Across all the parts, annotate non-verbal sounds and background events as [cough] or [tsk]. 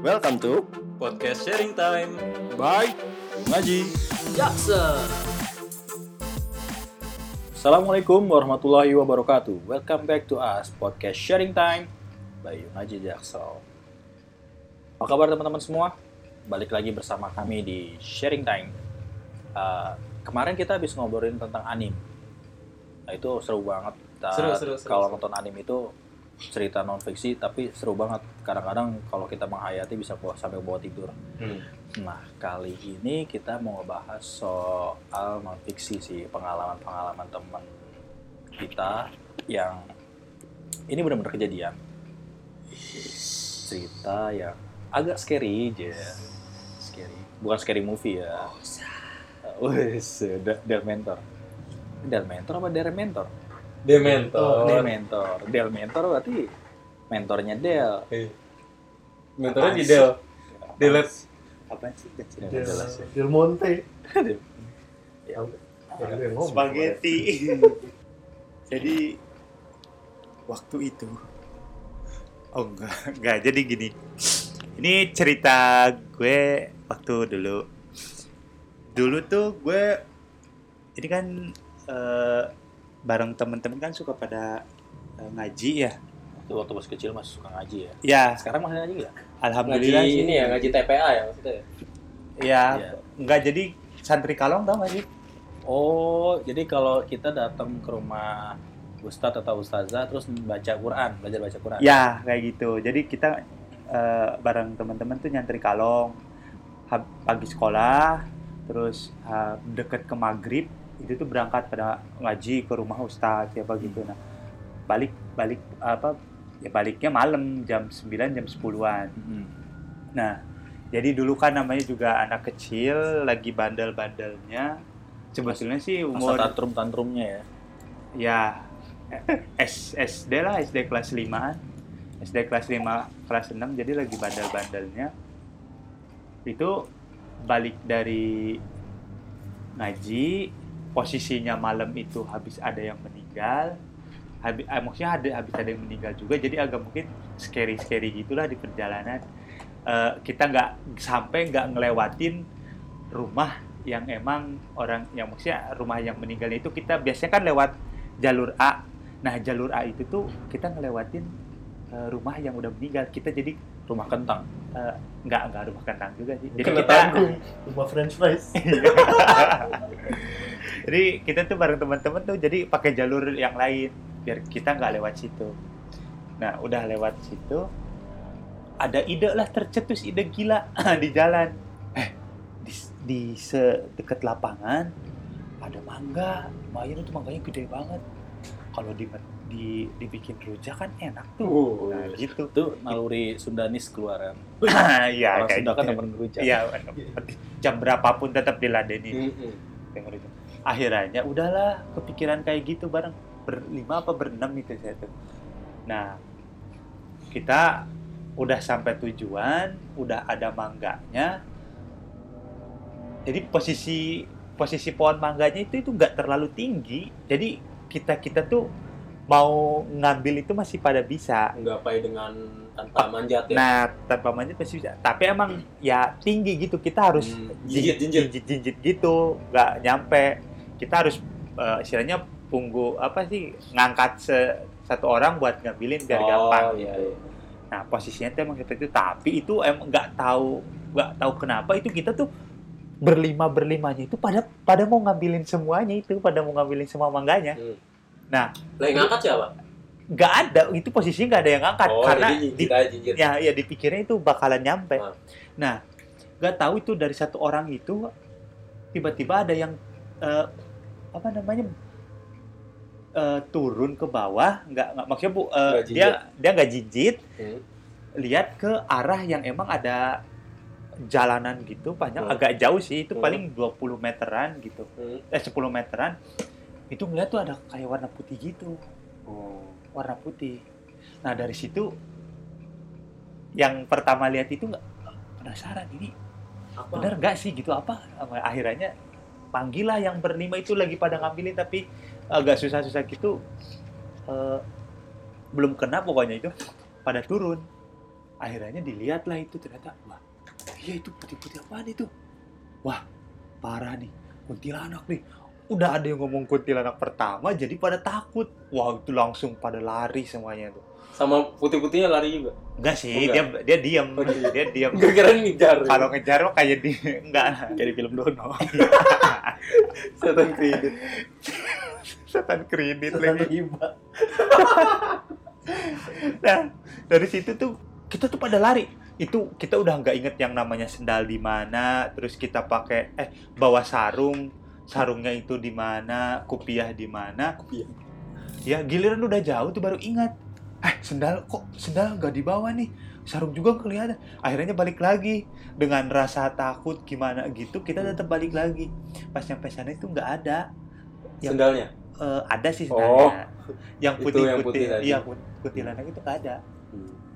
Welcome to Podcast Sharing Time. Bye Ngaji. Jackson. Assalamualaikum warahmatullahi wabarakatuh. Welcome back to us podcast Sharing Time by Ngaji Jaksel. Apa kabar teman-teman semua? Balik lagi bersama kami di Sharing Time. Uh, kemarin kita habis ngobrolin tentang anim. Nah itu seru banget. Kita- Seru, seru, seru, Kalau seru. nonton anim itu cerita non fiksi tapi seru banget. Kadang-kadang kalau kita menghayati bisa bawa, sampai bawa tidur. Nah, kali ini kita mau ngebahas soal non fiksi sih, pengalaman-pengalaman teman kita yang ini benar-benar kejadian. Cerita yang agak scary aja. Scary. Bukan scary movie ya. Wes, Da- Del Mentor. Del Mentor apa Del Mentor? Dementor. Del Mentor. Del Mentor berarti mentornya Del. Mentornya di Del. sih? Delet. Apaan sih? Del, jelas ya. Del Monte. Ya. Spaghetti. [laughs] Jadi waktu itu Oh enggak, enggak. Jadi gini. Ini cerita gue waktu dulu. Dulu tuh gue ini kan eh, bareng temen-temen kan suka pada eh, ngaji ya. Waktu waktu masih kecil masih suka ngaji ya. Ya, Sekarang masih ngaji nggak? Ngaji alhamdulillah sih. ini ya, ngaji TPA ya maksudnya. ya? Ya, Iya. enggak jadi santri kalong tau sih? Oh, jadi kalau kita datang ke rumah ustadz atau ustazah terus baca Quran, belajar baca Quran. Ya, kayak gitu. Jadi kita eh, bareng teman-teman tuh nyantri kalong hab- pagi sekolah, terus eh, deket ke maghrib itu tuh berangkat pada ngaji ke rumah ustadz ya gitu. Nah, balik balik apa ya baliknya malam jam 9 jam 10-an. Mm-mm. Nah, jadi dulu kan namanya juga anak kecil lagi bandel-bandelnya. Sebetulnya sih Masa umur tantrum tantrumnya ya. ya [laughs] S, SD lah SD kelas 5 SD kelas 5 kelas 6 jadi lagi bandel-bandelnya itu balik dari ngaji posisinya malam itu habis ada yang meninggal habis eh, maksudnya ada habis ada yang meninggal juga jadi agak mungkin scary scary gitulah di perjalanan Eh, kita nggak sampai nggak ngelewatin rumah yang emang orang yang maksudnya rumah yang meninggalnya itu kita biasanya kan lewat jalur A. Nah, jalur A itu tuh kita ngelewatin eh, rumah yang udah meninggal. Kita jadi Rumah kentang. eh, nggak nggak rumah kentang juga sih. Jadi Kena kita tanggung. Rumah french fries. [laughs] [laughs] jadi kita tuh bareng teman-teman tuh jadi pakai jalur yang lain biar kita nggak lewat situ. Nah, udah lewat situ ada ide lah tercetus ide gila [laughs] di jalan. Eh, di, di sedekat lapangan ada mangga, lumayan itu mangganya gede banget. Kalau di, di dibikin rujak kan enak tuh. Nah, gitu. Itu naluri Sundanis keluaran. [laughs] Iya, kayak Sunda kan gitu. demen ngerujak. Iya, jam berapapun tetap diladenin. Mm-mm. yang ngerujak. Akhirnya udahlah kepikiran kayak gitu bareng berlima apa berenam gitu saya tuh. Nah, kita udah sampai tujuan, udah ada mangganya. Jadi posisi posisi pohon mangganya itu itu nggak terlalu tinggi. Jadi kita kita tuh mau ngambil itu masih pada bisa. Nggapai dengan tanpa manjat ya. Nah, tanpa manjat masih bisa. Tapi emang ya tinggi gitu. Kita harus Hmm, jinjit-jinjit. jinjit gitu, nggak nyampe. Kita harus eh, istilahnya punggu apa sih ngangkat se- satu orang buat ngambilin biar Oh, gampang iya, gitu. iya. Nah, posisinya tuh emang kita itu tapi itu emang nggak tahu nggak tahu kenapa itu kita tuh berlima berlimanya itu pada pada mau ngambilin semuanya itu pada mau ngambilin semua mangganya Hmm. Nah. Lah yang ngangkat siapa? nggak ada itu posisinya nggak ada yang ngangkat Oh, karena jadi di, jinjit aja ya ya dipikirnya itu bakalan nyampe Ah. nah nggak tahu itu dari satu orang itu tiba-tiba ada yang eh, apa namanya eh, turun ke bawah nggak nggak maksudnya bu eh, Nggak jinjit. dia dia nggak jinjit Hmm. lihat ke arah yang emang ada jalanan gitu panjang Hmm. agak jauh sih itu Hmm. paling 20 meteran gitu Hmm. eh 10 meteran itu ngeliat tuh ada kayak warna putih gitu Oh. warna putih. Nah dari situ yang pertama lihat itu nggak penasaran ini Apa? benar nggak sih gitu apa akhirnya panggil lah yang berlima itu lagi pada ngambilin tapi agak susah-susah gitu. Eh, belum kena pokoknya itu pada turun. Akhirnya dilihatlah itu ternyata wah iya itu putih-putih apaan itu? Wah parah nih kuntilanak nih. Udah ada yang ngomong kuntilanak pertama jadi pada takut. Wah itu langsung pada lari semuanya tuh Sama putih-putihnya lari juga. enggak sih Oh, dia dia diam Oh, dia- dia diam Gara-gara ngejar. kalau ngejar mah kayak di [laughs] enggak Kayak di film Dono. [laughs] setan kredit. setan kredit Setan lagi riba. [laughs] Nah, dari situ tuh kita tuh pada lari. Itu kita udah nggak inget yang namanya sendal di mana, terus kita pakai eh bawa sarung, sarungnya itu di mana, kupiah di mana. Kupiah. Ya, giliran udah jauh tuh baru ingat. Eh, sendal kok sendal nggak dibawa nih. Sarung juga kelihatan. Akhirnya balik lagi dengan rasa takut gimana gitu, kita tetap balik lagi. Pas nyampe sana itu nggak ada. Yang- Sendalnya. Eh, ada sih Oh. sebenarnya. [laughs] yang Itu putih yang putih putih, iya kuntilanak itu nggak ada.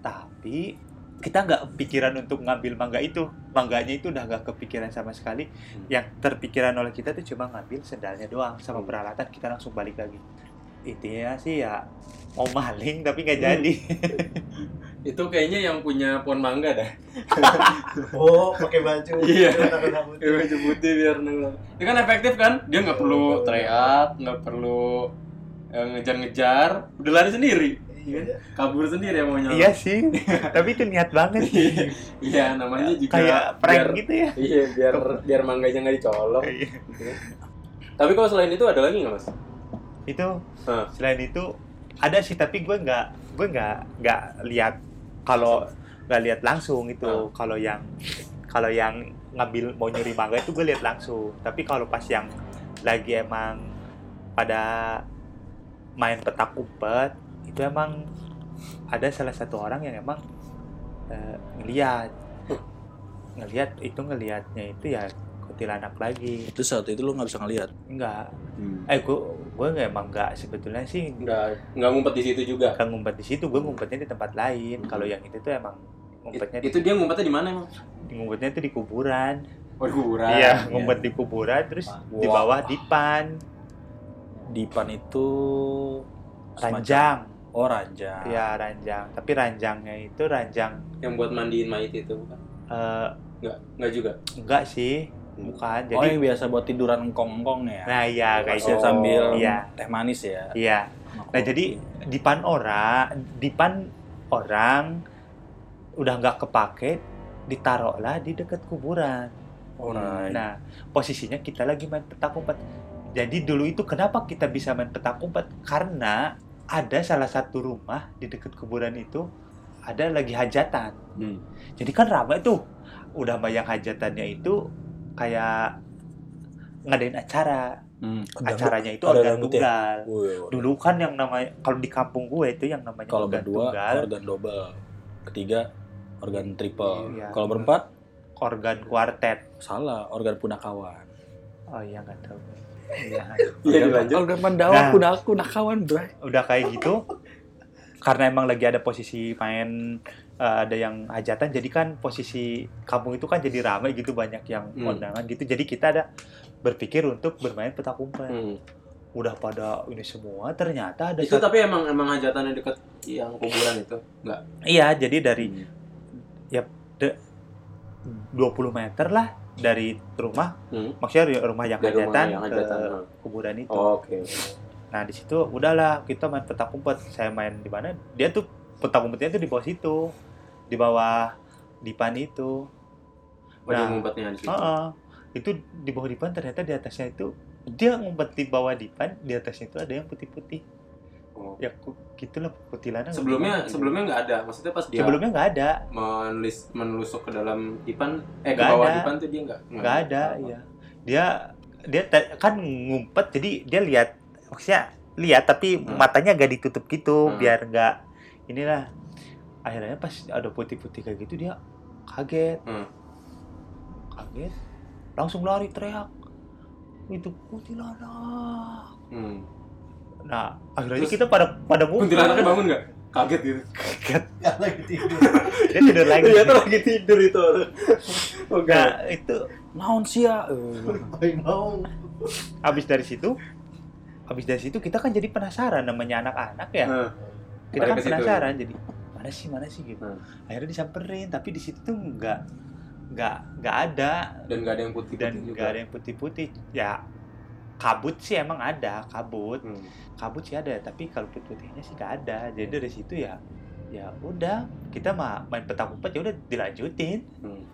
Tapi kita nggak pikiran untuk ngambil mangga itu. Mangganya itu udah nggak kepikiran sama sekali. Hmm. Yang terpikiran oleh kita tuh cuma ngambil sendalnya doang sama Hmm. peralatan kita langsung balik lagi. Intinya sih ya mau maling tapi nggak Hmm. jadi. [laughs] Itu kayaknya yang punya pohon mangga dah. [laughs] Oh, pakai baju. [laughs] Iya. Kayak baju putih biar nengok. Itu kan efektif kan? Dia nggak perlu teriak, nggak perlu eh, ngejar-ngejar, udah lari sendiri. Iya. Kabur sendiri yang mau nyolong. iya sih. tapi itu niat banget. Iya, namanya juga Kayak prank biar, gitu ya. Iya, biar biar mangganya nggak dicolong. Iya. gitu. Tapi kalau selain itu ada lagi nggak mas? Itu Hah. selain itu ada sih tapi gue nggak gue nggak nggak lihat kalau nggak lihat langsung itu Ah. kalau yang kalau yang ngambil mau nyuri mangga itu gue lihat langsung tapi kalau pas yang lagi emang pada main petak umpet itu emang ada salah satu orang yang emang eh, ngeliat ngeliat itu ngelihatnya itu ya kuntilanak lagi Itu saat itu lu nggak bisa ngeliat. enggak eh gue gue nggak emang nggak sebetulnya sih Nggak nggak ngumpet di situ juga. kan ngumpet di situ gue ngumpetnya di tempat lain kalau yang itu tuh emang ngumpetnya Itu dia ngumpetnya di mana emang? di, ngumpetnya itu di kuburan Oh, di kuburan. iya ngumpet di kuburan terus di Wah. bawah dipan Dipan itu semacam- ranjang Oh ranjang. ya ranjang tapi ranjangnya itu ranjang Yang buat mandiin mayit itu bukan? eh, Nggak, nggak juga. enggak sih bukan oh jadi yang biasa buat tiduran engkong-engkong ya. nah iya kayak gitu sambil iya teh manis ya. iya Nah jadi dipan orang, dipan orang udah nggak kepake, ditaruhlah di dekat kuburan. Alright. Nah posisinya kita lagi main petak umpet. Jadi dulu itu kenapa kita bisa main petak umpet? Karena ada salah satu rumah di dekat kuburan itu ada lagi hajatan. Hmm. Jadi kan ramai tuh. Udah bayang hajatannya itu kayak ngadain acara. Hmm. Acaranya itu ada organ dangdut ya? tunggal. Wih, Dulu kan yang namanya kalau di kampung gue itu yang namanya kalau organ berdua tunggal, organ double, ketiga organ triple. Iya. Kalau berempat organ kuartet. salah, organ punakawan. Oh iya nggak tahu. Iya. Iya dilanjut. Organ pandawa Nah. punak punakawan, bray. Udah kayak gitu. Karena emang lagi ada posisi main eh, ada yang hajatan, jadi kan posisi kampung itu kan jadi ramai gitu banyak yang Hmm. kondangan gitu. Jadi kita ada berpikir untuk bermain petak umpet. Hmm. Udah pada ini semua, ternyata ada Itu satu- tapi emang emang hajatannya dekat yang kuburan itu. Nggak. iya. Jadi dari Hmm. 20 meter lah dari rumah, Hmm. maksudnya rumah yang Dari rumah hajatan yang ke hajatan. Hmm. kuburan itu. Oh, Oke. Nah di situ udahlah kita main petak umpet. Saya main di mana? Dia tuh petak umpetnya tuh di bawah situ, di bawah dipan itu. Oh, Nah. ngumpetnya di situ. Heeh. Itu di bawah dipan ternyata di atasnya itu dia ngumpet di bawah dipan, di atasnya itu ada yang putih-putih. Oh. Ya gitulah kuntilanak. Sebelumnya Gimana? sebelumnya nggak ada. Maksudnya pas dia sebelumnya nggak ada, menulis menusuk ke dalam dipan eh ke Nggak bawah ada. dipan tuh dia nggak nggak ada. Ya dia dia kan ngumpet jadi dia lihat maksudnya lihat tapi Hmm. matanya agak ditutup gitu Hmm. biar nggak inilah akhirnya pas ada putih-putih kayak gitu dia kaget Hmm. kaget langsung lari teriak itu kuntilanak Hmm. nah akhirnya Terus- kita pada pada ngumpul Kuntilanaknya bangun nggak? Kaget gitu. kaget [laughs] lagi tidur. dia tidur lagi Ternyata lagi tidur itu. Oh, enggak. nah itu Naon sia? Eh, Baik mau. habis dari situ habis dari situ kita kan jadi penasaran namanya anak-anak ya. Nah, kita kan situ. penasaran jadi mana sih mana sih? gitu. Hmm. akhirnya disamperin tapi di situ tuh nggak nggak nggak ada. Dan nggak ada yang putih dan nggak ada yang putih-putih. Ya kabut sih emang ada kabut. Hmm. kabut sih ada tapi kalau putih-putihnya sih nggak ada. Jadi dari situ ya ya udah kita mah main petak umpet ya udah dilanjutin. Hmm.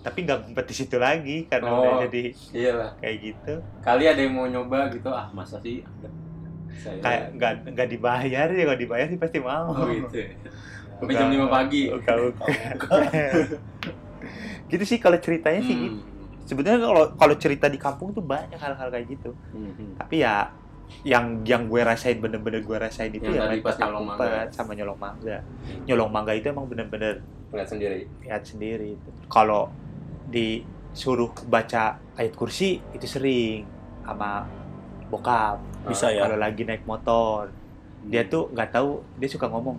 Tapi nggak ngumpet di situ lagi karena Oh. udah jadi Iyalah. kayak gitu Kali ada yang mau nyoba gitu, ah masa sih? Saya. kayak nggak nggak dibayar ya kalau dibayar sih pasti mau Oh gitu. ya. [laughs] Sampai jam 5 pagi. kalau [laughs] [laughs] gitu sih kalau ceritanya sih Hmm. gitu. sebenarnya kalau kalau cerita di kampung tuh banyak hal-hal kayak gitu Hmm, hmm. tapi ya yang yang gue rasain bener-bener gue rasain itu Yang ya main pas petak nyolong umpet mangga. sama nyolong mangga nyolong mangga itu emang bener-bener Lihat sendiri. lihat sendiri kalau disuruh baca ayat kursi itu sering sama bokap. Bisa ya. kalau lagi naik motor. Dia tuh nggak tahu dia suka ngomong.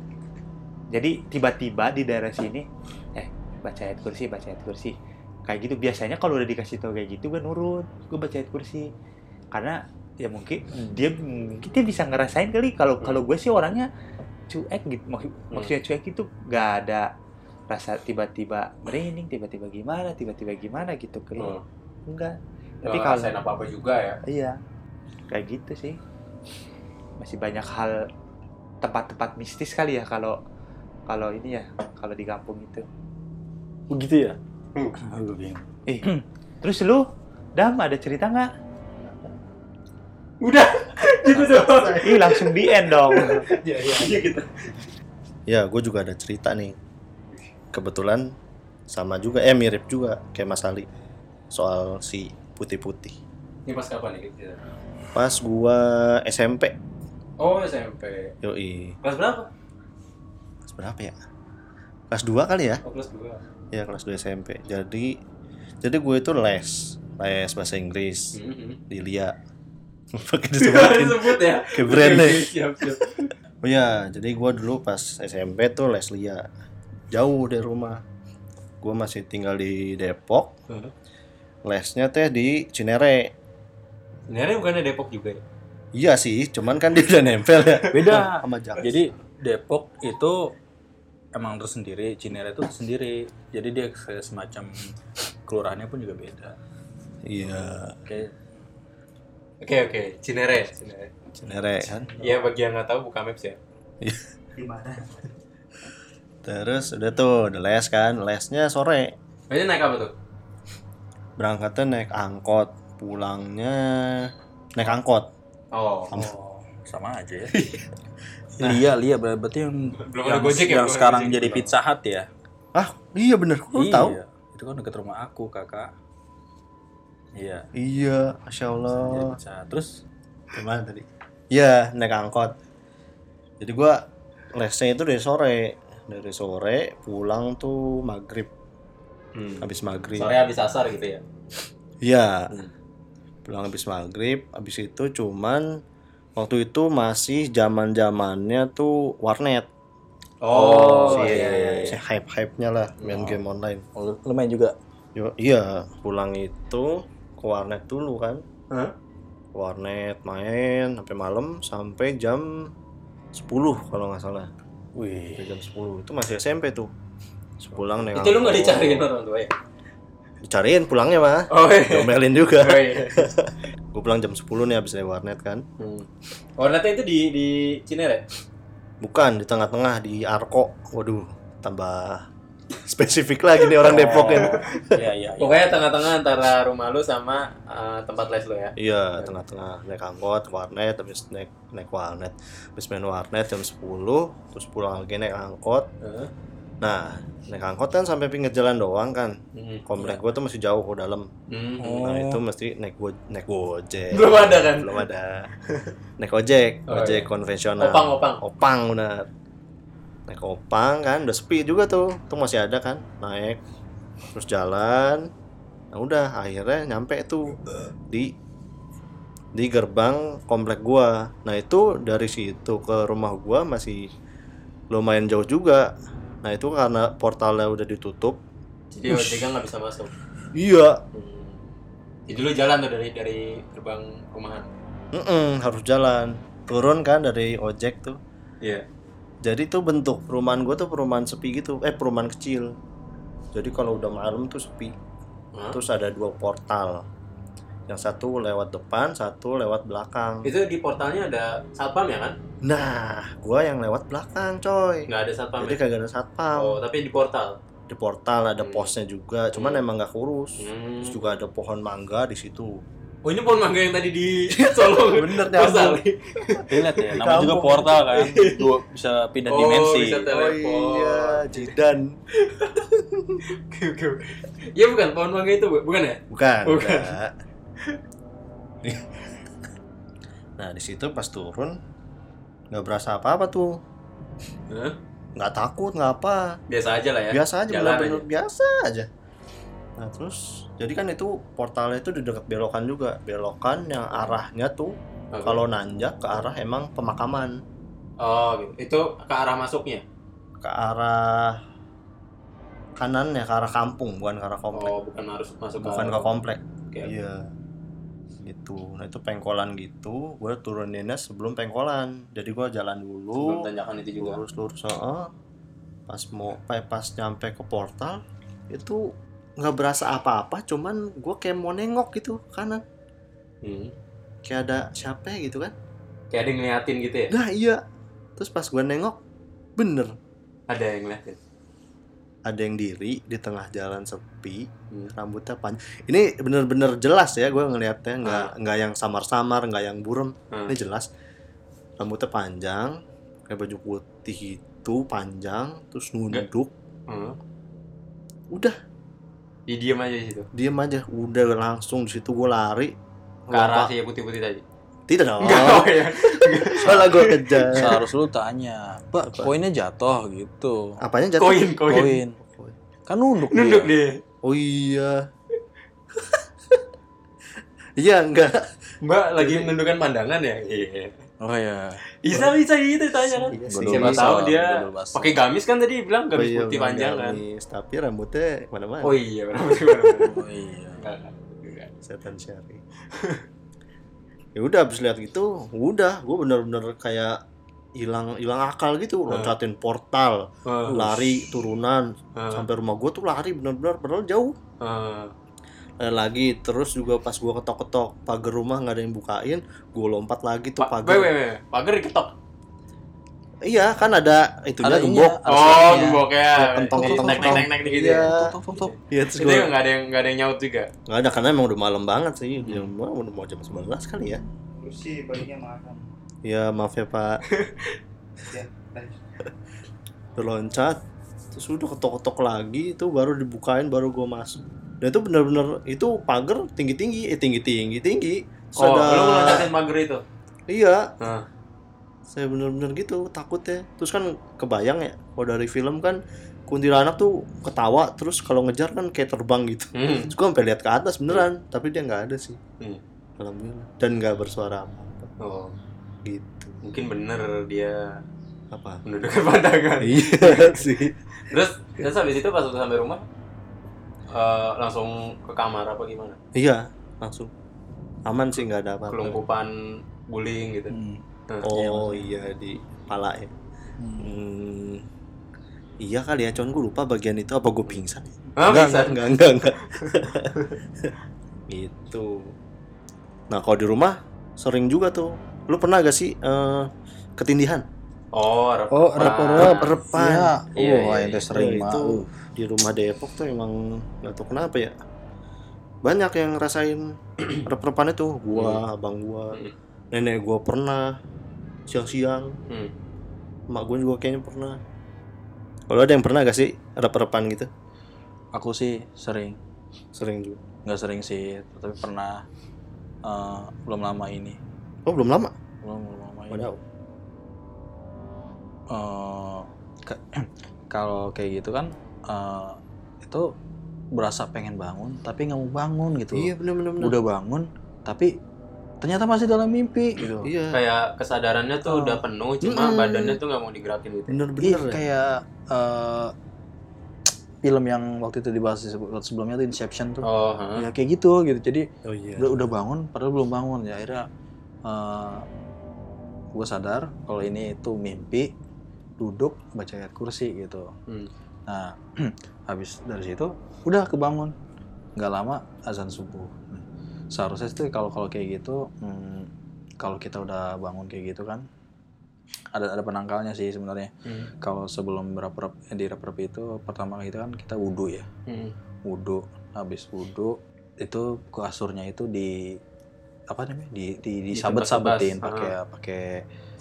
Jadi tiba-tiba di daerah sini eh baca ayat kursi baca ayat kursi. Kayak gitu. Biasanya kalau udah dikasih tahu kayak gitu gue nurut gue baca ayat kursi. Karena ya mungkin dia mungkin dia bisa ngerasain kali. Kalau kalau gue sih orangnya cuek gitu. Mak- maksudnya cuek itu nggak ada rasa tiba-tiba merinding tiba-tiba gimana tiba-tiba gimana gitu kali Oh. enggak Tapi kalau kalau apa-apa juga ya. Iya, kayak gitu sih. Masih banyak hal tempat-tempat mistis kali ya kalau kalau ini ya kalau di kampung itu. Begitu ya? Hmm. Bingung. Eh, terus lu, Dam ada cerita nggak? Udah. [laughs] gitu doang. Ih langsung di end dong. [laughs] Iya, iya. Iya gitu. Ya, gue juga ada cerita nih. Kebetulan sama juga, eh mirip juga kayak Mas Ali soal si putih-putih. Ini pas kapan nih? Pas gua SMP, Oh, SMP. yoi, Kelas berapa? kelas berapa ya? Kelas 2 kali ya? Oh, kelas 2. Ya kelas 2 SMP. Jadi jadi gue itu les, les bahasa Inggris Hmm. di Lia. [laughs] Pakai [laughs] disebutin. Disebut ya. Ke brand. Oh ya, jadi gua dulu pas SMP tuh les Lia. Jauh dari rumah. Gua masih tinggal di Depok. Lesnya teh di Cinere. Sebenarnya bukannya Depok juga ya? Iya sih, cuman kan dia udah nempel ya Beda. sama Jakarta. Jadi Depok itu emang tersendiri, Cinere itu sendiri. Jadi dia kayak semacam kelurahannya pun juga beda. Iya, Oke, oke. Cinere. Cinere. Cinere kan. Iya, bagi yang nggak tahu buka maps ya. Gimana? Terus udah tuh, udah les kan. Lesnya sore. Biasanya naik apa tuh? Berangkatnya naik angkot, pulangnya naik angkot. Oh. oh, sama aja ya. [laughs] Lia, Lia berarti yang Belum yang, Gojek ya, yang sekarang Gojek jadi belum. Pizza Hut ya. Ah, iya bener. Kok lu iya, tahu? itu kan dekat rumah aku, Kakak. Iya, Iya, Masya Allah. Terus Gimana tadi? Iya, naik angkot. Jadi gua lesnya itu dari sore. Dari sore pulang tuh maghrib. Hmm. Habis maghrib. Sore habis asar gitu ya? Iya. Hmm. Pulang habis maghrib. Habis itu cuman waktu itu masih zaman zamannya tuh warnet. Oh, si, iya, iya, iya. si hype-hype-nya lah main Oh. game online. lu, lu main juga. Yo, iya, pulang itu ke warnet dulu kan. Hah? Warnet main sampai malam sampai jam 10 kalau nggak salah. Wih, Sampai jam 10 itu masih SMP tuh. Sepulang naik Itu lu nggak dicariin orang tua ya? Dicariin pulangnya mah. Oh iya. Domelin juga. Oh iya. [laughs] Gue pulang jam 10 nih habis dari warnet kan. Hmm. Warnetnya itu di di Cinere? Bukan di tengah-tengah di Arko. Waduh, tambah spesifik lagi nih orang Depok ya. Iya, iya, iya. Pokoknya tengah-tengah antara rumah lu sama eh, tempat les lu ya? Iya, tengah-tengah naik angkot, warnet, habis naik naik warnet, habis main warnet jam 10, terus pulang lagi naik angkot. Heeh. Nah, naik angkot kan sampai pinggir jalan doang kan. Hmm. Komplek gua tuh masih jauh ke dalam. Hmm. Oh. Nah, itu mesti naik go naik gojek. Belum ada kan? Belum ada. naik ojek, Oh, ojek iya. konvensional. Opang, opang. Opang benar. Naik opang kan, udah sepi juga tuh. Tuh masih ada kan, naik terus jalan. Nah udah akhirnya nyampe tuh di di gerbang komplek gua. Nah itu dari situ ke rumah gua masih lumayan jauh juga. Nah itu karena portalnya udah ditutup. Jadi ojeknya nggak bisa masuk. Iya, Hmm. Jadi lu jalan tuh dari dari gerbang rumahan. Mm-mm, harus jalan. Turun kan dari ojek tuh. Iya. Jadi tuh bentuk perumahan gue tuh perumahan sepi gitu, eh perumahan kecil. Jadi kalau udah malam tuh sepi. Hah? Terus ada dua portal. Yang satu lewat depan, satu lewat belakang. Itu di portalnya ada satpam ya kan? Nah, gua yang lewat belakang, coy. Nggak ada satpam Jadi ya? kagak ada satpam. Oh, tapi di portal. Di portal ada Hmm. posnya juga, cuman Hmm. emang nggak kurus. Hmm. Terus juga ada pohon mangga di situ. Oh, ini pohon mangga yang tadi di [laughs] Solo. Bener, nyambung. Lihat ya, namanya juga portal kan. Dua bisa pindah Oh, dimensi. bisa Oh Telepon. iya, Jidan. Oke, oke. Iya bukan pohon mangga itu, Bu? bukan ya? Bukan, Bukan. [laughs] nah, di situ pas turun nggak berasa apa-apa tuh. Hah? Nggak takut, nggak apa. Biasa aja lah ya. Biasa aja, Jalan bener-bener biasa aja. Nah, terus jadi kan itu portalnya itu di dekat belokan juga. Belokan yang arahnya tuh Oke. kalau nanjak ke arah emang pemakaman, Oh, gitu. Itu ke arah masuknya. ke arah kanan ya ke arah kampung, bukan ke arah komplek. Oh, bukan harus masuk bukan ke arah- komplek. Oke. Iya. Gitu. Nah, itu pengkolan gitu. Gue turuninnya sebelum pengkolan. Jadi gue jalan Sebelum dulu, tanjakan itu juga. lurus lurus heeh. Pas mau pa- pas nyampe ke portal itu nggak berasa apa-apa, cuman gue kayak mau nengok gitu kanan. Hmm. Kayak ada siapa ya gitu kan? Kayak ada yang ngeliatin gitu ya? Nah iya. Terus pas gue nengok, bener Ada yang ngeliatin. ada yang diri di tengah jalan sepi, Hmm. rambutnya panjang. Ini bener-bener jelas ya gue ngelihatnya, nggak Ah. nggak yang samar-samar, nggak yang burem. Hmm. Ini jelas. Rambutnya panjang, kayak baju putih itu panjang, terus nunduk. Hmm. Udah, Dia diem aja di situ. diem aja. Udah langsung di situ gue lari. Ke arah si putih-putih tadi. Tidak dong. Enggak, oh ya. [laughs] Soalnya gue kejar. Seharusnya lu tanya, Pak, koinnya jatuh gitu. Apanya jatuh? Koin, koin. Koin. Kan nunduk, Nunduk dia. deh. Oh iya. [laughs] Iya enggak. Mbak lagi menundukkan pandangan ya? Iya. Oh iya. Bisa bisa gitu tanya kan. Iya Siapa tahu dia pakai gamis kan tadi bilang Oh gamis iya, putih panjang kan. gamis, Tapi rambutnya ke mana-mana. Oh iya, benar benar. [laughs] Oh iya. Setan syari [laughs] ya udah habis lihat gitu udah gue bener-bener kayak hilang hilang akal gitu loncatin portal Oh, lari turunan ah, sampai rumah gue tuh lari bener-bener padahal jauh ah. Dan lagi terus juga pas gue ketok-ketok pagar rumah nggak ada yang bukain gue lompat lagi tuh Pa- pagar. Pagar diketok. iya kan ada itunya Ada gembok Ada Oh, gemboknya. Kentong, Di- kentong, nek, kentong. nek, nek, nek, gitu Iya. ya. Tok, tok, tok. Iya terus Itu nggak ada yang nggak ada yang nyaut juga. nggak ada karena emang udah malam banget sih jam udah mau jam 11 kali ya Terus sih baliknya makan. ya maaf ya pak [laughs] Ya, loncat terus udah ketok-ketok lagi itu baru dibukain baru gue masuk dan itu bener-bener itu pagar tinggi-tinggi eh tinggi-tinggi tinggi Terus Oh, ada- ngeloncatin pagar itu. iya. Nah. saya bener-bener gitu takutnya. Terus kan kebayang ya kalau dari film kan kuntilanak tuh ketawa terus kalau ngejar kan kayak terbang gitu. Hmm. [laughs] terus gue sampai lihat ke atas beneran tapi dia nggak ada sih. Hmm. alhamdulillah. Dan nggak bersuara apa Oh, gitu. Mungkin bener dia apa? menundukkan pandangan. [laughs] iya sih. Terus, terus habis itu pas udah sampai rumah eh, langsung ke kamar apa gimana? iya langsung aman sih nggak ada apa-apa Kelumpupan guling gitu. Hmm. Nah, Oh iya di pala ya. Hmm. Hmm, iya kali ya, cuman gue lupa bagian itu apa gue pingsan. ya? Ah, enggak, pingsan? enggak, enggak, enggak, [laughs] gitu. Nah kalau di rumah sering juga tuh. Lu pernah gak sih eh, ketindihan? Oh, rep Oh, rep-rep. Repan. Iya. Iya, Wah, iya, ente iya. sering itu Uh. di rumah Depok tuh emang nggak tahu kenapa ya. Banyak yang ngerasain [clears throat] rep-repan itu. Gua, abang gua, Hmm. nenek gua pernah siang-siang. Hmm. Mak gue juga kayaknya pernah. Kalau ada yang pernah gak sih rep-repan gitu? Aku sih sering. Sering juga. Nggak sering sih, tapi pernah eh, belum lama ini. Oh belum lama? Belum, belum lama ini. Waduh. Eh, ke- [clears throat] kalau kayak gitu kan eh, itu berasa pengen bangun tapi nggak mau bangun gitu Iya bener bener bener. udah bangun tapi ternyata masih dalam mimpi gitu Iya. Kayak kesadarannya tuh Oh. udah penuh, cuma Mm-mm. badannya tuh nggak mau digerakin gitu. Bener Iya, bener ya. kayak eh, [tsk] film yang waktu itu dibahas di sebelum- sebelumnya tuh Inception tuh Oh, hah? ya kayak gitu gitu jadi Oh iya. udah udah bangun padahal belum bangun ya akhirnya gue sadar kalau ini itu mimpi duduk baca ayat kursi gitu Hmm. nah [clears throat] habis dari situ udah kebangun nggak lama azan subuh seharusnya itu kalau kalau kayak gitu hmm, kalau kita udah bangun kayak gitu kan ada ada penangkalnya sih sebenarnya Hmm. kalau sebelum berapa di rep itu pertama itu kan kita wudhu ya Hmm. wudhu habis wudhu itu kasurnya itu di apa namanya? Di di, di sabet sabetin Ditebas-tebas. pakai pakai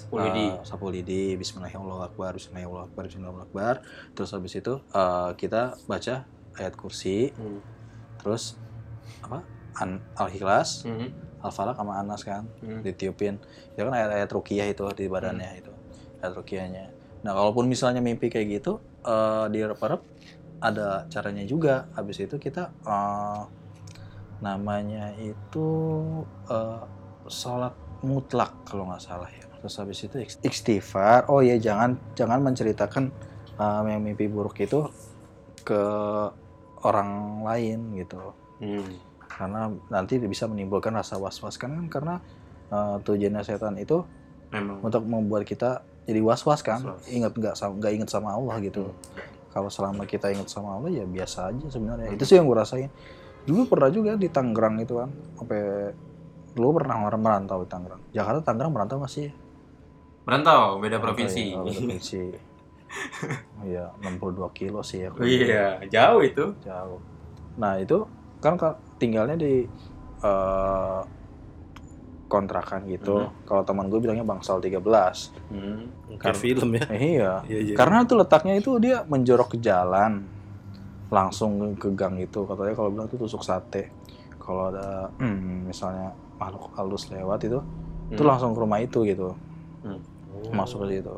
Sepuluh di. uh, sapu lidi Bismillahirrahmanirrahim Bismillahirrahmanirrahim Bismillahirrahmanirrahim terus habis itu uh, kita baca ayat kursi. Hmm. terus apa? An al-ikhlas Hmm. al-falaq sama anas kan? Hmm. ditiupin. Itu kan ayat-ayat rukiah itu di badannya itu ayat rukiahnya. Nah kalaupun misalnya mimpi kayak gitu eh di rep ada caranya juga. Habis itu kita eh, namanya itu eh, sholat mutlak kalau nggak salah ya terus habis itu istighfar oh ya jangan jangan menceritakan eh, yang mimpi buruk itu ke orang lain gitu Hmm. karena nanti bisa menimbulkan rasa was-was kan kan karena uh, tujuannya setan itu Memang. untuk membuat kita jadi was-was kan Was-was. ingat nggak sama nggak ingat sama Allah gitu Hmm. kalau selama kita ingat sama Allah ya biasa aja sebenarnya itu sih yang gue rasain dulu pernah juga di Tangerang itu kan sampai dulu pernah orang merantau di Tangerang Jakarta Tangerang merantau masih Merantau, beda provinsi. Oh, iya, provinsi iya 62 [laughs] kilo sih ya Oh iya, jauh itu. jauh nah itu kan ka- tinggalnya di eh, kontrakan gitu kalau teman gue bilangnya bangsal 13 Hmm. Kayak film ya. Eh, iya Iya, iya. karena tuh letaknya itu dia menjorok ke jalan langsung ke gang itu. Katanya kalau bilang itu tusuk sate. Kalau ada hmm, misalnya makhluk halus lewat itu itu Hmm. langsung ke rumah itu gitu. Hmm. masuk ke situ.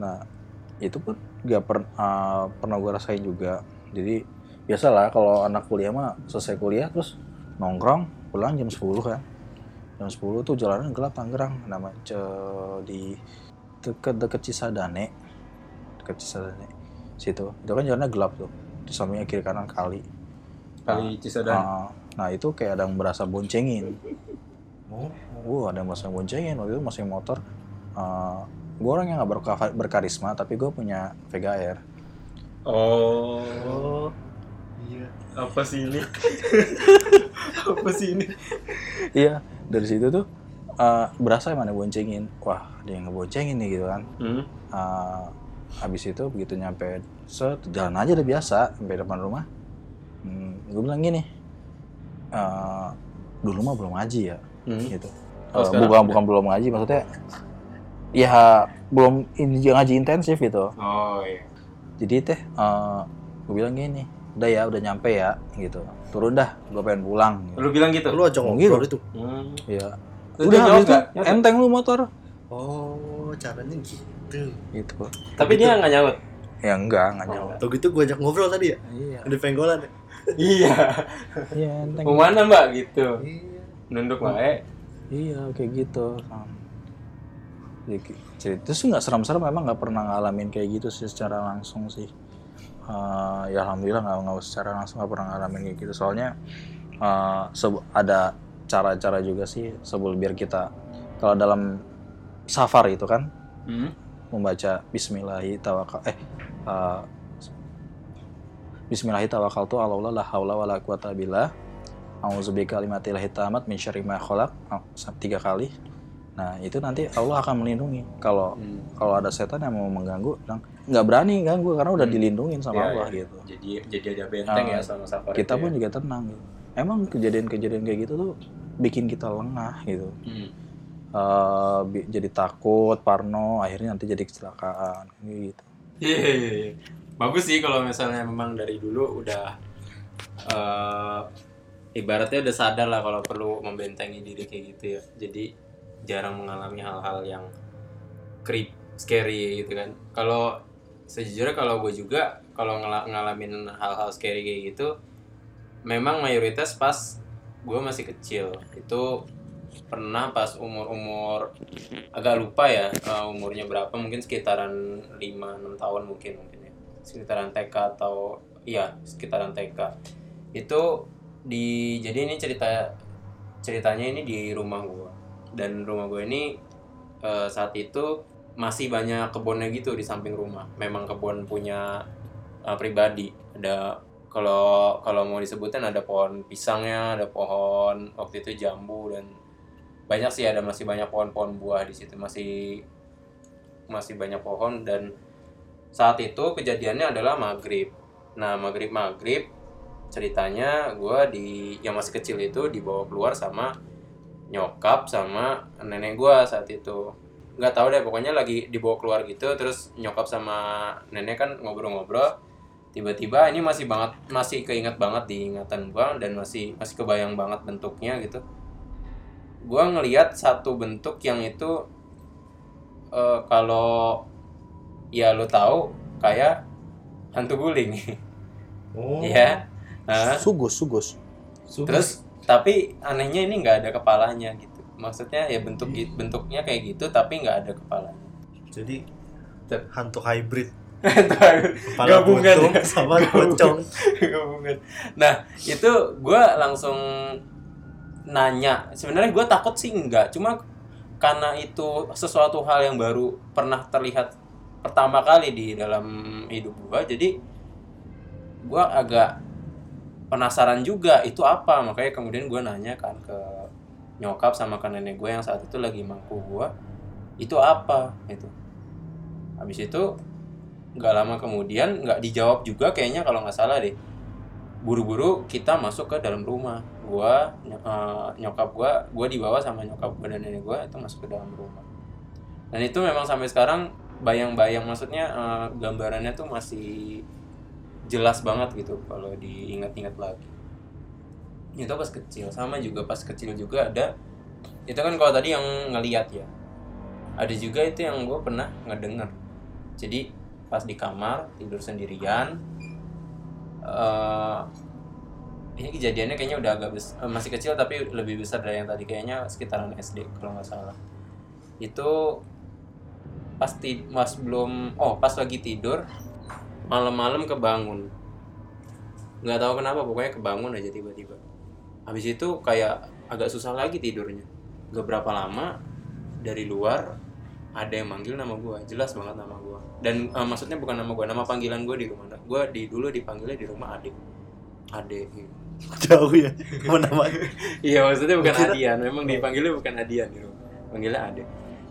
Nah itu pun gak per- uh, pernah gue rasain juga. Jadi biasalah kalau anak kuliah mah selesai kuliah terus nongkrong pulang jam 10 kan. Jam 10 tuh jalanan gelap Tangerang nama ce- di deket deket Cisadane. Deket Cisadane situ. Itu kan jalannya gelap tuh di sampingnya kiri kanan kali Kali Cisadane. Ah, nah itu kayak ada yang berasa boncengin Oh. Gue ada yang merasa boncengin waktu itu masih motor. gue orang yang nggak berka- berkarisma tapi gue punya Vega Air. Oh. Oh. Iya. Apa sih ini? [laughs] Apa sih ini? Iya dari situ tuh eh, berasa emang ada boncengin. Wah dia yang ngeboncengin nih gitu kan. Hmm. Eh, habis itu begitu nyampe set jalan aja udah biasa sampai depan rumah. Hmm, gue bilang gini. eh, dulu mah belum ngaji ya Hmm. gitu. Oh, Eh, sekarang bukan bukan belum ngaji maksudnya ya belum ini ngaji intensif gitu. Oh iya. jadi teh gue bilang gini udah ya udah nyampe ya gitu turun dah gue pengen pulang gitu. Lu bilang gitu? Lu ajak Oh, ngobrol gitu. itu. Hmm. Iya. Terus udah habis itu enteng lu motor Oh, caranya gitu. gitu Tapi dia nggak nyaut. ya enggak enggak nyawa Tuh gitu gue ajak ngobrol tadi ya. iya Di penggolan ya. iya. iya enteng Mau mana mbak gitu? Iya. Nunduk wae. iya kayak gitu Jadi, cerita itu sih nggak seram-seram memang nggak pernah ngalamin kayak gitu sih secara langsung sih Eh, ya alhamdulillah nggak nggak secara langsung nggak pernah ngalamin kayak gitu soalnya eh, seb- ada cara-cara juga sih sebelum biar kita kalau dalam safar itu kan Hmm. membaca Bismillahi tawakal eh uh, Bismillahi tawakal tu Allah la haula wala quwata billah A'udzubika kalimatillahi tamat min syarri ma khalaq Ah, tiga kali. Nah, itu nanti Allah akan melindungi. Kalau Hmm. kalau ada setan yang mau mengganggu, bilang, nggak berani ganggu karena udah Hmm. dilindungin sama Iya, Allah iya. gitu. Jadi jadi ada benteng Ah, ya sama safari. Kita pun ya. juga tenang gitu. Emang kejadian-kejadian kayak gitu tuh bikin kita lengah gitu. Hmm. Bi- jadi takut, parno, akhirnya nanti jadi kecelakaan gitu. Iya, iya, iya. Bagus sih kalau misalnya memang dari dulu udah eh ibaratnya udah sadar lah kalau perlu membentengi diri kayak gitu ya. Jadi jarang mengalami hal-hal yang creep, scary gitu kan. Kalau sejujurnya kalau gue juga kalau ngalamin hal-hal scary kayak gitu, memang mayoritas pas gue masih kecil itu pernah pas umur-umur agak lupa ya eh, umurnya berapa mungkin sekitaran 5-6 tahun mungkin mungkin ya. Sekitaran TK atau iya sekitaran TK itu di jadi ini cerita ceritanya ini di rumah gua. Dan rumah gue ini eh, saat itu masih banyak kebunnya gitu di samping rumah. Memang kebun punya uh, pribadi. Ada kalau kalau mau disebutin ada pohon pisangnya ada pohon waktu itu jambu dan banyak sih ada masih banyak pohon-pohon buah di situ masih masih banyak pohon. Dan saat itu kejadiannya adalah maghrib. Nah maghrib maghrib ceritanya gue di yang masih kecil itu dibawa keluar sama nyokap sama nenek gue saat itu. Nggak tahu deh pokoknya lagi dibawa keluar gitu terus nyokap sama nenek kan ngobrol-ngobrol. Tiba-tiba ini masih banget masih keinget banget di ingatan gue dan masih masih kebayang banget bentuknya gitu gue ngelihat satu bentuk yang itu eh, kalau ya lo tahu kayak hantu guling Oh. [laughs] ya Nah, Sugus, sugus. terus tapi anehnya ini nggak ada kepalanya gitu maksudnya ya bentuk gi- bentuknya kayak gitu tapi nggak ada kepalanya Jadi [laughs] hantu hybrid. Kepala Gabungan buntung ya. sama Gabungan. pocong. Gabungan. nah itu gue langsung nanya. Sebenarnya gue takut sih enggak. Cuma karena itu sesuatu hal yang baru pernah terlihat pertama kali di dalam hidup gue jadi gue agak penasaran juga itu apa. Makanya kemudian gue nanya kan ke nyokap sama ke nenek gue yang saat itu lagi mangku gue itu apa? Itu habis itu nggak lama kemudian nggak dijawab juga kayaknya kalau nggak salah deh. Buru-buru kita masuk ke dalam rumah ny- eh, nyokap gua gua dibawa sama nyokap gua dan nenek gua itu masuk ke dalam rumah. Dan itu memang sampai sekarang bayang-bayang maksudnya eh, gambarannya tuh masih jelas banget gitu kalau diingat-ingat lagi. Itu pas kecil sama juga pas kecil juga ada itu kan kalau tadi yang ngeliat ya ada juga itu yang gue pernah ngedenger. Jadi pas di kamar tidur sendirian eh ini kejadiannya kayaknya udah agak bes- eh, masih kecil tapi lebih besar dari yang tadi kayaknya sekitaran SD kalau nggak salah. Itu pas ti- pas belum oh pas lagi tidur malam-malam kebangun. Nggak tahu kenapa pokoknya kebangun aja tiba-tiba. Habis itu kayak agak susah lagi tidurnya. Gak berapa lama dari luar ada yang manggil nama gue jelas banget nama gue dan eh, maksudnya bukan nama gue nama panggilan gue di rumah. Gue di dulu dipanggilnya di rumah adik adik gitu. [laughs] Jauh ya. Apa namanya? [laughs] iya maksudnya bukan Kira- Adian. Memang dipanggilnya bukan Adian di rumah panggilnya Ade.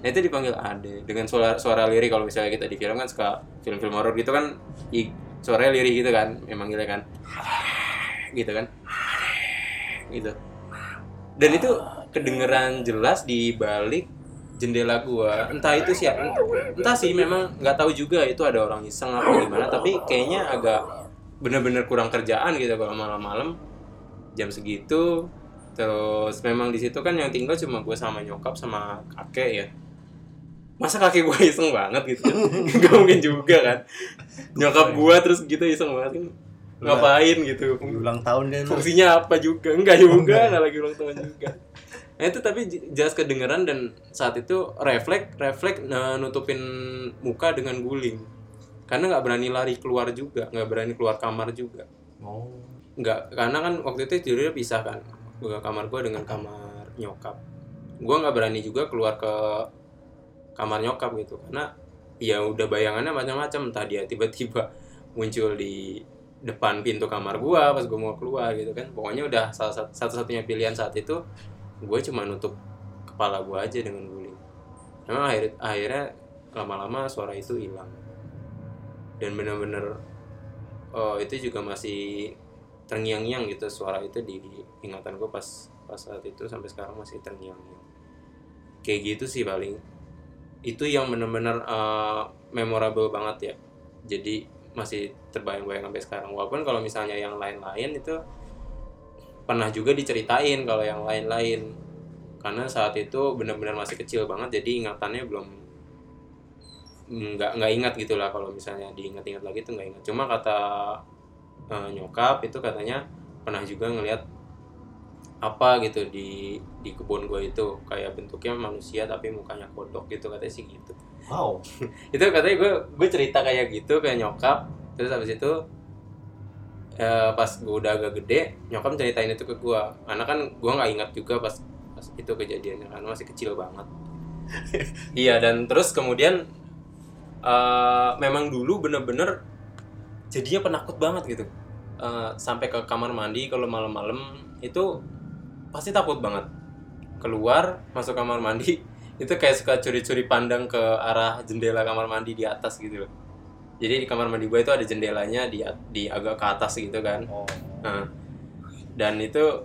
Nah itu dipanggil Ade. Dengan suara suara lirik kalau misalnya kita di film kan suka film-film horor gitu kan i, suaranya lirik gitu kan memang manggilnya kan [laughs] gitu kan. Gitu. Dan itu kedengeran jelas di balik jendela gua. Entah itu siapa entah sih memang nggak tahu juga itu ada orang iseng apa gimana tapi kayaknya agak bener-bener kurang kerjaan gitu kalau malam-malam jam segitu. Terus memang di situ kan yang tinggal cuma gue sama nyokap sama kakek ya. Masa kakek gue iseng banget gitu [laughs] gak mungkin juga kan? Nyokap gue terus gitu iseng banget kan? Ngapain gitu? Ulang tahun kan. fungsinya apa juga? Enggak juga enggak lagi ulang tahun juga. Nah itu tapi jelas kedengeran dan saat itu refleks refleks eh, nutupin muka dengan guling. Karena nggak berani lari keluar juga nggak berani keluar kamar juga. Oh. Nggak karena kan waktu itu tidurnya pisah kan. Gua kamar gue dengan kamar nyokap. Gue nggak berani juga keluar ke kamar nyokap gitu karena ya udah bayangannya macam-macam. Entah dia tiba-tiba [laughs] muncul di depan pintu kamar gua pas gue mau keluar gitu kan. Pokoknya udah satu-satunya pilihan saat itu gue cuma nutup kepala gua aja dengan guling. Memang akhir akhirnya lama-lama suara itu hilang. Dan bener-bener oh, itu juga masih terngiang-ngiang gitu suara itu di ingatan gue pas pas saat itu sampai sekarang masih terngiang-ngiang. Kayak gitu sih paling. Itu yang bener-bener uh, memorable banget ya. Jadi masih terbayang-bayang sampai sekarang. Walaupun kalau misalnya yang lain-lain itu pernah juga diceritain kalau yang lain-lain. Karena saat itu benar-benar masih kecil banget jadi ingatannya belum nggak nggak ingat gitulah. Kalau misalnya diingat-ingat lagi tuh nggak ingat. Cuma kata eh, nyokap itu katanya pernah juga ngelihat apa gitu di di kebun gue itu. Kayak bentuknya manusia tapi mukanya kodok gitu katanya sih gitu. Wow. [laughs] itu katanya gue gue cerita kayak gitu kayak nyokap. Terus habis itu eh, pas gue udah agak gede nyokap ceritain itu ke gue karena kan gue nggak ingat juga pas pas itu kejadiannya karena masih kecil banget. [laughs] Iya dan terus kemudian eh, memang dulu bener-bener jadinya penakut banget gitu Eh, sampai ke kamar mandi kalau malam-malam itu pasti takut banget. Keluar masuk kamar mandi [laughs] itu kayak suka curi-curi pandang ke arah jendela kamar mandi di atas gitu loh. Jadi di kamar mandi gue itu ada jendelanya di di agak ke atas gitu kan. Oh. Nah, dan itu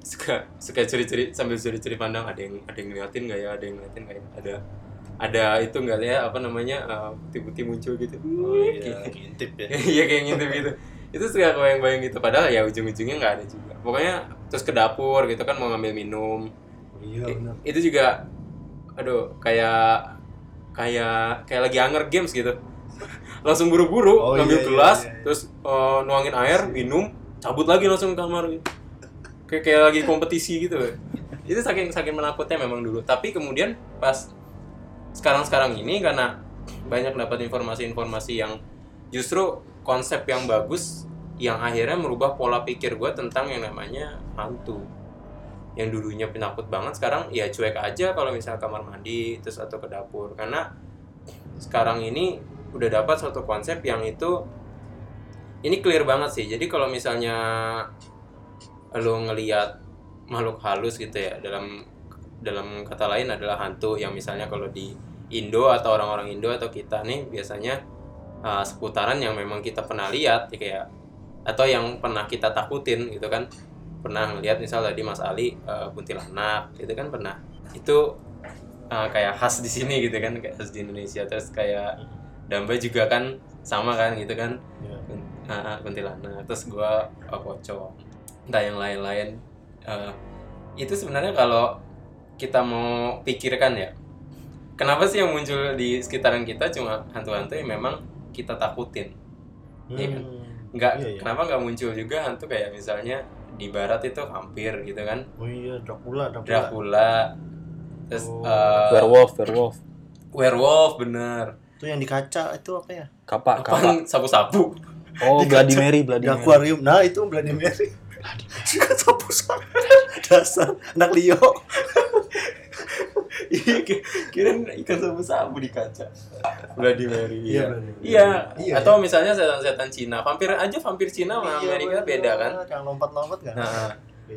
suka suka curi-curi sambil curi-curi pandang ada yang ada yang ngeliatin nggak ya? Ada yang ngeliatin nggak ya? Ada ada itu nggak ya? Apa namanya eh, putih-putih muncul gitu. Oh iya, ngintip ya. [laughs] iya kayak gitu gitu itu suka bayang-bayang gitu padahal ya ujung-ujungnya nggak ada juga pokoknya terus ke dapur gitu kan mau ngambil minum Iya, I- benar. itu juga aduh kayak kayak kayak lagi Hunger Games gitu [laughs] langsung buru-buru Oh, ngambil iya, iya, gelas iya, iya. terus eh, nuangin air minum cabut lagi langsung ke kamar gitu. kayak kayak lagi kompetisi gitu [laughs] itu saking saking menakutnya memang dulu tapi kemudian pas sekarang-sekarang ini karena banyak dapat informasi-informasi yang justru konsep yang bagus yang akhirnya merubah pola pikir gue tentang yang namanya hantu. Yang dulunya penakut banget sekarang ya cuek aja kalau misalnya kamar mandi terus atau ke dapur. Karena sekarang ini udah dapat suatu konsep yang itu ini clear banget sih. Jadi kalau misalnya lo ngelihat makhluk halus gitu ya dalam dalam kata lain adalah hantu. Yang misalnya kalau di Indo atau orang-orang Indo atau kita nih biasanya uh, seputaran yang memang kita pernah lihat ya kayak atau yang pernah kita takutin gitu kan. Pernah ngelihat misal tadi Mas Ali uh, kuntilanak gitu kan pernah. Itu uh, kayak khas di sini gitu kan kayak khas di Indonesia. Terus kayak Damba juga kan sama kan gitu kan. Iya. Kun- uh, kuntilanak. Terus gua uh, pocong. Entah yang lain-lain. Uh, itu sebenarnya kalau kita mau pikirkan ya kenapa sih yang muncul di sekitaran kita cuma hantu-hantu yang memang kita takutin Iya kan? Hmm. nggak Iya, iya. kenapa nggak muncul juga hantu kayak misalnya di barat itu vampir gitu kan Oh iya, Dracula, Dracula. Dracula terus Oh. uh, werewolf werewolf werewolf bener Itu yang di kaca itu apa ya? kapak kapak sapu-sapu oh [laughs] Bloody Mary Bloody Mary akuarium. Nah, itu Bloody Mary. [laughs] Suka sapu sapu. [laughs] Dasar anak Leo. Iya ki- kirain ikan sapu-sapu di kaca Bloody Mary Iya, iya Mary. iya Iya, atau misalnya setan-setan Cina vampir aja vampir Cina sama Iya, Amerika bener. beda kan Yang lompat-lompat kan? Nah,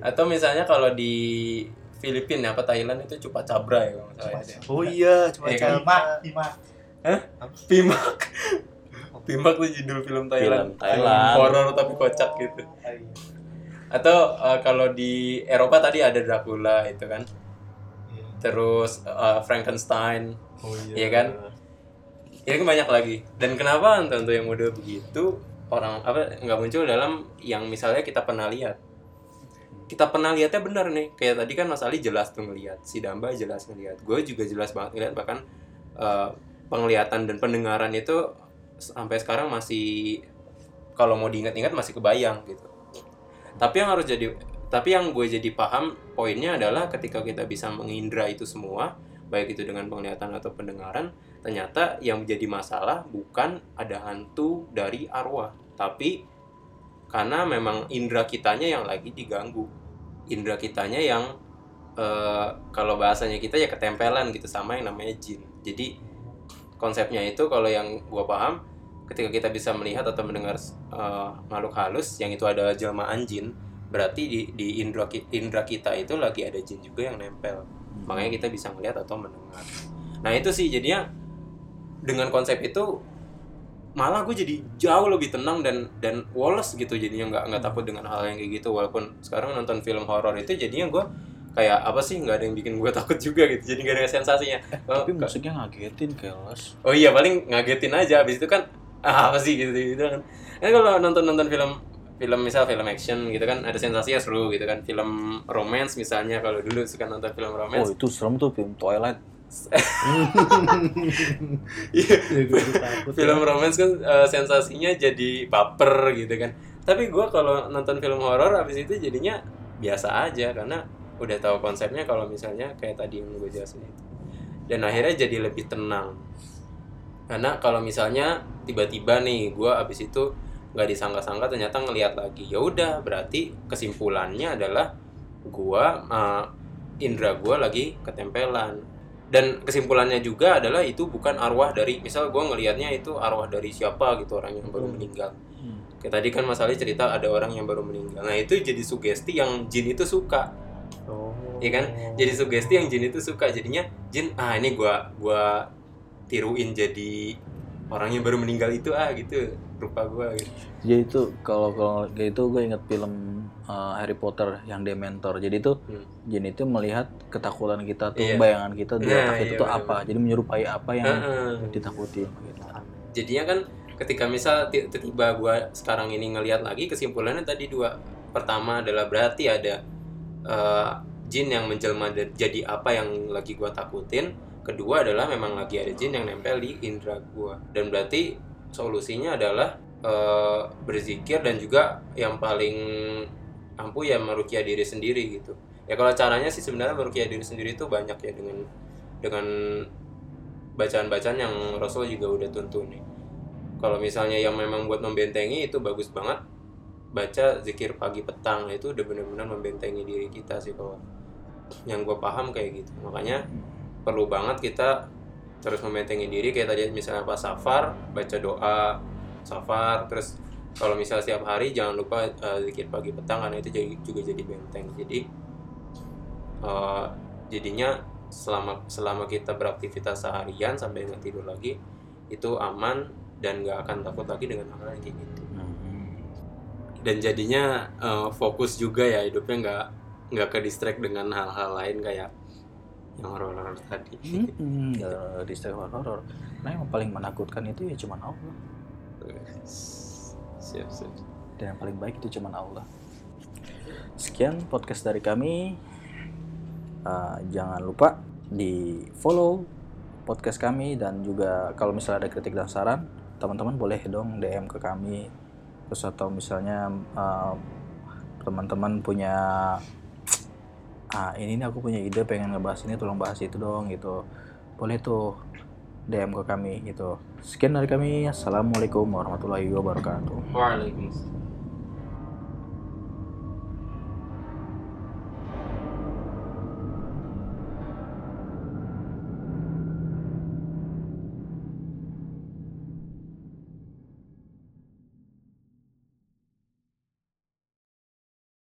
atau misalnya kalau di Filipina apa Thailand itu cupa cabra ya kalau ya. Oh iya, cuma Iya kan? Timak, Hah? Pimak. Pimak tuh judul film Thailand. Film Thailand. Horor tapi kocak gitu. Atau eh, kalau di Eropa tadi ada Dracula itu kan. Terus eh, Frankenstein. Oh Iya kan? Ini kan banyak lagi. Dan kenapa tentu yang model begitu orang apa nggak muncul dalam yang misalnya kita pernah lihat. Kita pernah lihatnya benar nih. Kayak tadi kan Mas Ali jelas tuh ngelihat, si Damba jelas ngelihat. Gue juga jelas banget ngelihat bahkan eh, penglihatan dan pendengaran itu sampai sekarang masih kalau mau diingat-ingat masih kebayang gitu. Tapi yang harus jadi tapi yang gue jadi paham poinnya adalah ketika kita bisa mengindra itu semua, baik itu dengan penglihatan atau pendengaran, ternyata yang menjadi masalah bukan ada hantu dari arwah, tapi karena memang indera kitanya yang lagi diganggu. Indera kitanya yang eh, kalau bahasanya kita ya ketempelan gitu sama yang namanya jin. Jadi konsepnya itu kalau yang gua paham ketika kita bisa melihat atau mendengar eh, makhluk halus yang itu adalah jelmaan jin, berarti di, di indera ki- indera kita itu lagi ada jin juga yang nempel. Makanya kita bisa melihat atau mendengar. Nah, itu sih jadinya dengan konsep itu malah gue jadi jauh lebih tenang dan dan woles gitu. Jadinya nggak nggak takut dengan hal yang kayak gitu. Walaupun sekarang nonton film horor itu jadinya gue kayak apa sih nggak ada yang bikin gue [laughs] takut juga gitu. Jadi nggak ada sensasinya. Oh, tapi musiknya ngagetin keles. Oh iya paling ngagetin aja. Habis itu kan ah, [laughs] apa sih gitu gitu kan. Kan kalau nonton nonton film film misal film action gitu kan ada sensasinya seru gitu kan. Film romance misalnya kalau dulu suka nonton film oh romance itu serem tuh film Twilight. [laughs] Iya. Ya, takut. film romance kan eh, sensasinya jadi baper gitu kan. Tapi gue kalau nonton film horor habis itu jadinya biasa aja karena udah tahu konsepnya kalau misalnya kayak tadi yang gue jelasin itu. Dan akhirnya jadi lebih tenang. Karena kalau misalnya tiba-tiba nih gue abis itu nggak disangka-sangka ternyata ngelihat lagi. Ya udah berarti kesimpulannya adalah gue indra gue lagi ketempelan. Dan kesimpulannya juga adalah itu bukan arwah dari misal gue ngelihatnya itu arwah dari siapa gitu orang yang baru meninggal. Hmm. kayak tadi kan masalahnya cerita ada orang yang baru meninggal. Nah itu jadi sugesti yang jin itu suka. Oh. Iya kan? jadi sugesti yang jin itu suka. Jadinya jin ah ini gua gua tiruin jadi orang yang baru meninggal itu ah gitu rupa gua gitu. Jadi itu kalau kalau kayak itu gue inget film uh, Harry Potter yang Dementor. Jadi itu Hmm. jin itu melihat ketakutan kita tuh, Iya. bayangan kita di Nah, otak itu iya, tuh bener, apa. Jadi menyerupai apa yang Heeh. ditakutin gitu. jadinya kan ketika misal ti- tiba gua sekarang ini ngelihat lagi kesimpulannya tadi dua pertama adalah berarti ada eh, jin yang menjelma jadi apa yang lagi gua takutin kedua adalah memang lagi ada jin yang nempel di indera gua. Dan berarti solusinya adalah eh, berzikir dan juga yang paling ampuh ya merukia diri sendiri gitu. Ya kalau caranya sih sebenarnya merukia diri sendiri itu banyak ya dengan dengan bacaan-bacaan yang Rasul juga udah tuntun nih kalau misalnya yang memang buat membentengi itu bagus banget baca zikir pagi petang. Itu udah benar-benar membentengi diri kita sih kalau yang gue paham kayak gitu. Makanya perlu banget kita terus membentengi diri kayak tadi misalnya pas safar baca doa safar terus kalau misalnya setiap hari jangan lupa zikir pagi petang karena itu jadi, juga jadi benteng jadi eh, jadinya selama selama kita beraktivitas seharian sampai nggak tidur lagi itu aman dan nggak akan takut lagi dengan hal kayak gitu Hmm. dan jadinya eh, fokus juga ya hidupnya nggak nggak ke distract dengan hal-hal lain kayak yang horor-horor tadi Hmm, nggak di horror horor. Karena yang paling menakutkan itu ya cuman Allah. siap siap Dan yang paling baik itu cuman Allah. Sekian podcast dari kami. Uh, jangan lupa di follow podcast kami dan juga kalau misalnya ada kritik dan saran, teman-teman boleh dong DM ke kami. Terus atau misalnya uh, teman-teman punya ah ini nih aku punya ide pengen ngebahas ini tolong bahas itu dong gitu. Boleh tuh DM ke kami gitu. Sekian dari kami. Assalamualaikum warahmatullahi wabarakatuh. Waalaikumsalam